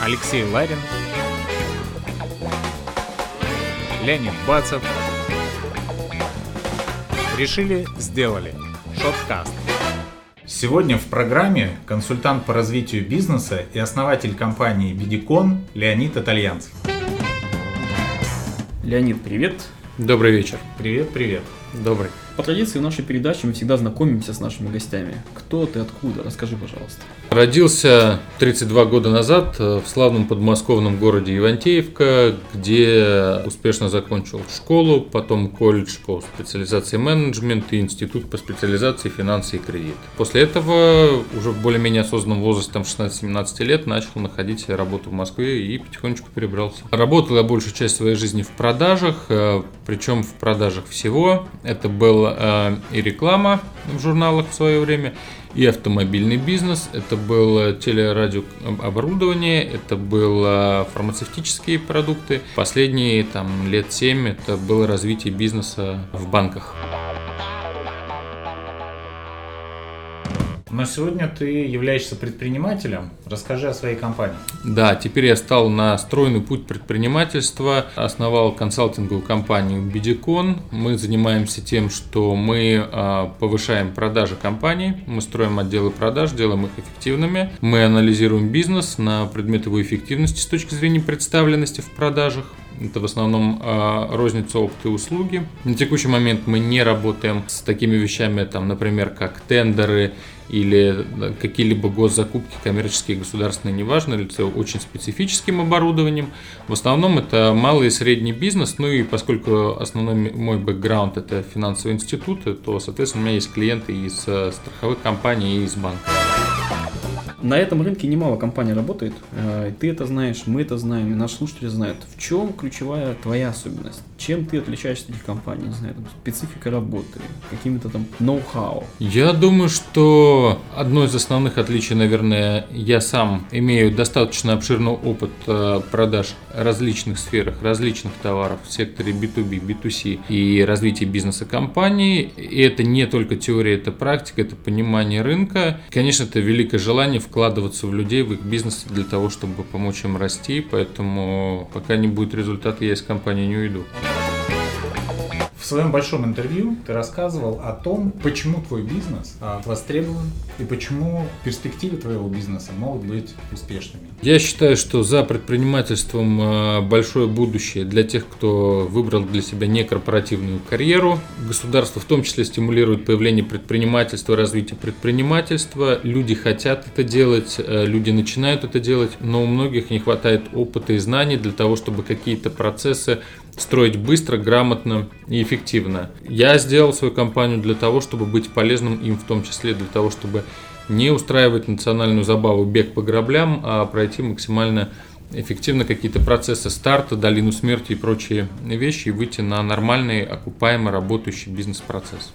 Алексей Ларин, Леонид Бацев. Решили, сделали. Шоткаст. Сегодня в программе консультант по развитию бизнеса и основатель компании Бедикон Леонид Итальянцев. Леонид, привет. Добрый вечер. Привет, привет. Добрый. По традиции в нашей передаче мы всегда знакомимся с нашими гостями. Кто ты, откуда? Расскажи, пожалуйста. Родился 32 года назад э, в славном подмосковном городе Ивантеевка, где успешно закончил школу, потом колледж по специализации менеджмент и институт по специализации финансы и кредит. После этого уже в более-менее осознанном возрасте, там 16-17 лет, начал находить работу в Москве и потихонечку перебрался. Работал я большую часть своей жизни в продажах, э, причем в продажах всего. Это был э, и реклама в журналах в свое время, и автомобильный бизнес, это было телерадиооборудование, это было фармацевтические продукты. Последние там, лет 7 это было развитие бизнеса в банках. Но сегодня ты являешься предпринимателем. Расскажи о своей компании. Да, теперь я стал на стройный путь предпринимательства, основал консалтинговую компанию Bidicon. Мы занимаемся тем, что мы а, повышаем продажи компании, мы строим отделы продаж, делаем их эффективными, мы анализируем бизнес на предмет его эффективности с точки зрения представленности в продажах, это в основном э, розница опыта и услуги. На текущий момент мы не работаем с такими вещами, там, например, как тендеры или какие-либо госзакупки коммерческие, государственные, неважно, или очень специфическим оборудованием. В основном это малый и средний бизнес, ну и поскольку основной мой бэкграунд это финансовые институты, то, соответственно, у меня есть клиенты из э, страховых компаний и из банков. На этом рынке немало компаний работает. Э, ты это знаешь, мы это знаем, наши слушатели знают. В чем ключевая твоя особенность? Чем ты отличаешься от этих компаний? Не знаю, там, специфика работы, какими-то там ноу-хау? Я думаю, что одно из основных отличий, наверное, я сам имею достаточно обширный опыт э, продаж различных сферах, различных товаров в секторе B2B, B2C и развития бизнеса компании. И это не только теория, это практика, это понимание рынка. Конечно, это великое желание в вкладываться в людей, в их бизнес для того, чтобы помочь им расти. Поэтому пока не будет результата, я из компании не уйду. В своем большом интервью ты рассказывал о том, почему твой бизнес а, востребован и почему перспективы твоего бизнеса могут быть успешными. Я считаю, что за предпринимательством а, большое будущее для тех, кто выбрал для себя некорпоративную карьеру. Государство в том числе стимулирует появление предпринимательства, развитие предпринимательства. Люди хотят это делать, а, люди начинают это делать, но у многих не хватает опыта и знаний для того, чтобы какие-то процессы строить быстро, грамотно и эффективно. Я сделал свою компанию для того, чтобы быть полезным им, в том числе для того, чтобы не устраивать национальную забаву бег по граблям, а пройти максимально эффективно какие-то процессы старта, долину смерти и прочие вещи и выйти на нормальный, окупаемый, работающий бизнес-процесс.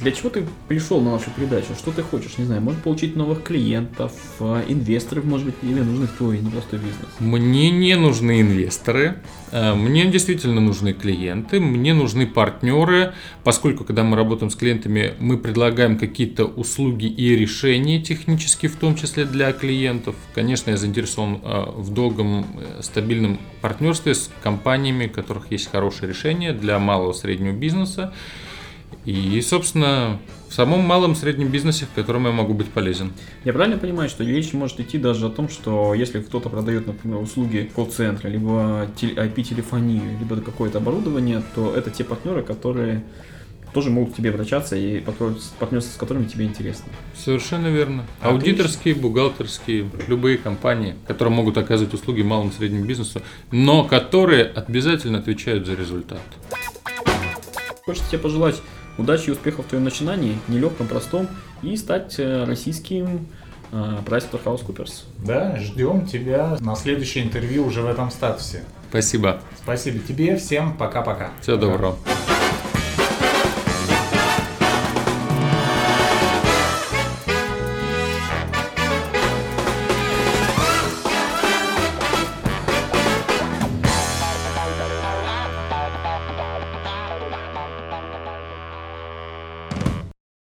Для чего ты пришел на нашу передачу? Что ты хочешь? Не знаю, может получить новых клиентов, э, инвесторов, может быть, или нужны твой непростой бизнес? Мне не нужны инвесторы, э, мне действительно нужны клиенты, мне нужны партнеры, поскольку когда мы работаем с клиентами, мы предлагаем какие-то услуги и решения технические, в том числе для клиентов. Конечно, я заинтересован э, в долгом стабильном партнерстве с компаниями, у которых есть хорошие решения для малого и среднего бизнеса. И, собственно, в самом малом среднем бизнесе, в котором я могу быть полезен. Я правильно понимаю, что речь может идти даже о том, что если кто-то продает, например, услуги колл-центра, либо IP-телефонию, либо какое-то оборудование, то это те партнеры, которые тоже могут к тебе обращаться и партнерство с которыми тебе интересно. Совершенно верно. Отлично. Аудиторские, бухгалтерские, любые компании, которые могут оказывать услуги малому и среднему бизнесу, но которые обязательно отвечают за результат. Хочется тебе пожелать удачи и успехов в твоем начинании, нелегком, простом, и стать э, российским PricewaterhouseCoopers. Да, ждем тебя на следующее интервью уже в этом статусе. Спасибо. Спасибо тебе, всем пока-пока. Всего пока. доброго.